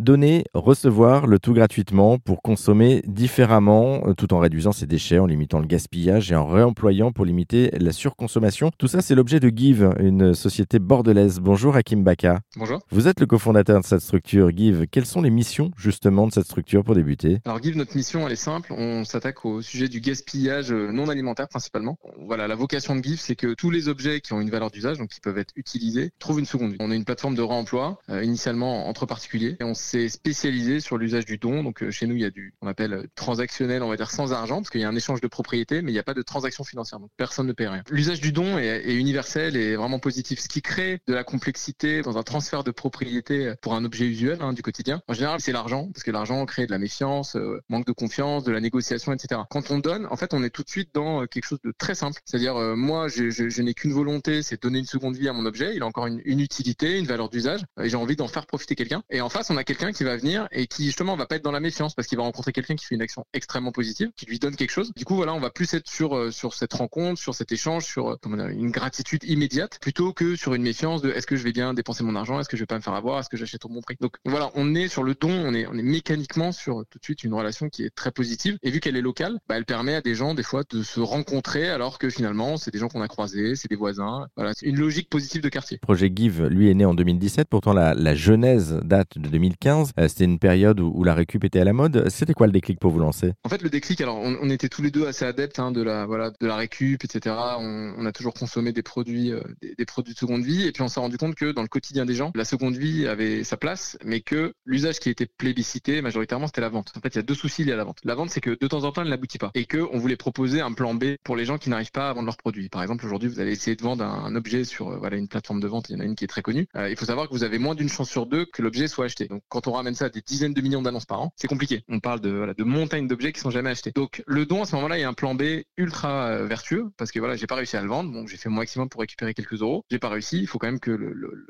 Donner, recevoir, le tout gratuitement pour consommer différemment, euh, tout en réduisant ses déchets, en limitant le gaspillage et en réemployant pour limiter la surconsommation. Tout ça, c'est l'objet de Give, une société bordelaise. Bonjour Hakim Baka. Bonjour. Vous êtes le cofondateur de cette structure Give. Quelles sont les missions justement de cette structure pour débuter? Alors Give, notre mission, elle est simple. On s'attaque au sujet du gaspillage euh, non alimentaire principalement. Voilà, la vocation de Give, c'est que tous les objets qui ont une valeur d'usage, donc qui peuvent être utilisés, trouvent une seconde vie. On est une plateforme de réemploi, euh, initialement entre particuliers, et on s'est spécialisé sur l'usage du don. Donc euh, chez nous, il y a du, on appelle euh, transactionnel, on va dire sans argent, parce qu'il y a un échange de propriété, mais il n'y a pas de transaction financière, donc personne ne paie rien. L'usage du don est, universel et vraiment positif, ce qui crée de la complexité dans un transfert de propriété pour un objet usuel hein, du quotidien. En général, c'est l'argent, parce que l'argent crée de la méfiance, euh, manque de confiance, de la négociation, etc. Quand on donne, en fait, on est tout de suite dans euh, quelque chose de très simple. C'est-à-dire, euh, moi, je, je, je n'ai qu'une volonté, c'est donner une seconde vie à mon objet. Il a encore une, une utilité, une valeur d'usage, et j'ai envie d'en faire profiter quelqu'un. Et en face, on a quelqu'un qui va venir et qui justement va pas être dans la méfiance parce qu'il va rencontrer quelqu'un qui fait une action extrêmement positive, qui lui donne quelque chose. Du coup, voilà, on va plus être sur euh, sur cette rencontre, sur cet échange, sur dire, une gratitude immédiate, plutôt que sur une méfiance de est-ce que je vais bien dépenser mon argent, est-ce que je vais pas me faire avoir, est-ce que j'achète au bon prix? Donc voilà, on est sur le don, on est mécaniquement sur tout de suite une relation qui est très positive. Et vu qu'elle est locale, bah, elle permet à des gens des fois de se rencontrer alors que finalement c'est des gens qu'on a croisés, c'est des voisins. Voilà, c'est une logique positive de quartier. Projet Give, lui, est né en 2017. Pourtant, la genèse date de 2015. Euh, C'était une période où, la récup était à la mode. C'était quoi le déclic pour vous lancer? En fait, le déclic, alors on, était tous les deux assez adeptes hein, de la voilà de la récup, etc. On, a toujours consommé des produits euh, des, produits de seconde vie et puis on s'est rendu compte que dans le quotidien des gens, la seconde vie avait sa place, mais que l'usage qui était plébiscité majoritairement c'était la vente. En fait, il y a deux soucis liés à la vente. La vente, c'est que de temps en temps, elle n'aboutit pas et que on voulait proposer un plan B pour les gens qui n'arrivent pas à vendre leurs produits. Par exemple, aujourd'hui, vous allez essayer de vendre un, objet sur euh, voilà une plateforme de vente. Il y en a une qui est très connue. Il faut savoir que vous avez moins d'une chance sur deux que l'objet soit acheté. Donc, quand on ramène ça à des dizaines de millions d'annonces par an, c'est compliqué. On parle de voilà de montagnes d'objets qui sont jamais achetés. Donc, le don à ce moment-là, il y a un plan B ultra euh, vertueux parce que voilà, j'ai pas réussi à le vendre. Donc, j'ai fait mon maximum pour récupérer quelques euros. J'ai pas réussi. Il faut quand même que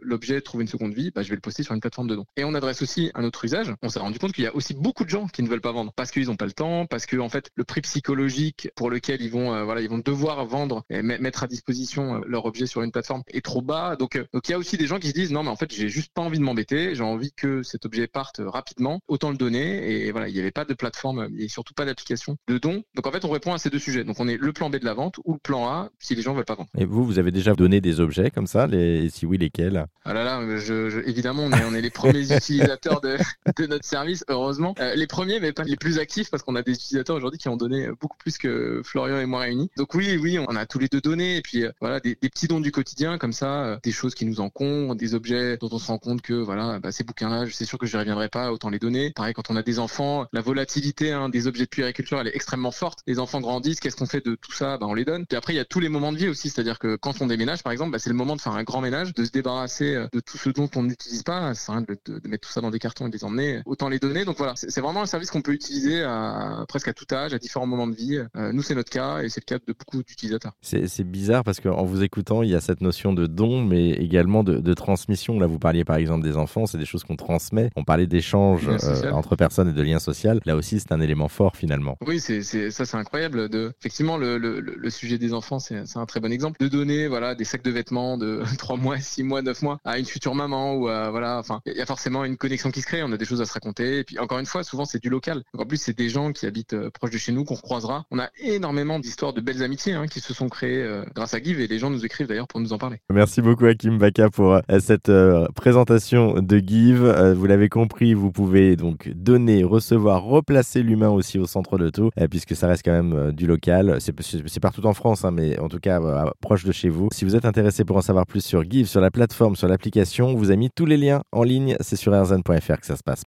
l'objet trouve une seconde vie. Bah, je vais le poster sur une plateforme de don. Et on adresse aussi un autre usage. On s'est rendu compte qu'il y a aussi beaucoup de gens qui ne veulent pas vendre parce qu'ils n'ont pas le temps, parce que fait le prix psychologique pour lequel ils vont euh, voilà ils vont devoir vendre et me- mettre à disposition euh, leur objet sur une plateforme est trop bas. Donc donc il y a aussi des gens qui se disent non mais en fait j'ai juste pas envie de m'embêter, j'ai envie que cet objet parte euh, rapidement, autant le donner et voilà il n'y avait pas de plateforme et surtout pas d'application de don. Donc en fait on répond à ces deux sujets. Donc on est le plan B de la vente ou le plan A si les gens veulent pas vendre. Et vous, vous avez déjà donné des objets comme ça les... Et si oui, lesquels? Ah là là, je, je- évidemment, on est, on est les premiers utilisateurs de, de notre service, heureusement. Euh, les premiers, mais pas les plus actifs, parce qu'on a des utilisateurs aujourd'hui qui ont donné beaucoup plus que Florian et moi réunis. Donc oui, oui, on a tous les deux donné, et puis euh, voilà, des, des petits dons du quotidien, comme ça, euh, des choses qui nous encombrent, des objets dont on se rend compte que voilà, bah, ces bouquins-là, je suis sûr que je ne reviendrai pas, autant les donner. Pareil, quand on a des enfants, la volatilité hein, des objets de puériculture, elle est extrêmement forte. Les enfants grandissent, qu'est-ce qu'on fait de tout ça? Bah, On les donne. Puis après, il y a tous les moments de vie aussi, c'est-à-dire que quand on déménage, par exemple, bah, c'est le moment de faire un grand ménage, de se débarrasser euh, de tout ce dont on n'utilise pas. À rien de, de- de mettre tout ça dans des cartons et de les emmener. Autant les donner. Donc voilà, c'est c'est vraiment un service qu'on peut utiliser à, presque à tout âge, à différents moments de vie. Euh, nous, c'est notre cas et c'est le cas de beaucoup d'utilisateurs. C'est c'est bizarre parce qu'en vous écoutant, il y a cette notion de don, mais également de, de transmission. Là, vous parliez par exemple des enfants, c'est des choses qu'on transmet. On parlait d'échanges euh, social. entre personnes et de liens sociaux. Là aussi, c'est un élément fort finalement. Oui, c'est c'est ça, c'est incroyable. De effectivement, le, le, le le sujet des enfants, c'est c'est un très bon exemple. De donner voilà des sacs de vêtements de trois mois, six mois, neuf mois à une future maman ou à, voilà, enfin, il y a forcément une connexion qui se crée. On a des choses à se raconter. Et puis encore une fois, souvent c'est du local. Donc, en plus, c'est des gens qui habitent euh, proche de chez nous qu'on croisera. On a énormément d'histoires de belles amitiés hein, qui se sont créées euh, grâce à Give et les gens nous écrivent d'ailleurs pour nous en parler. Merci beaucoup Hakim Baka pour cette présentation de Give. Vous l'avez compris, vous pouvez donc donner, recevoir, replacer l'humain aussi au centre de tout, euh, puisque ça reste quand même euh, du local. C'est partout en France, hein, mais en tout cas euh, proche de chez vous. Si vous êtes intéressé pour en savoir plus sur Give, sur la plateforme, sur l'application, on vous a mis tous les liens en ligne. C'est sur rzn.fr que ça se passe.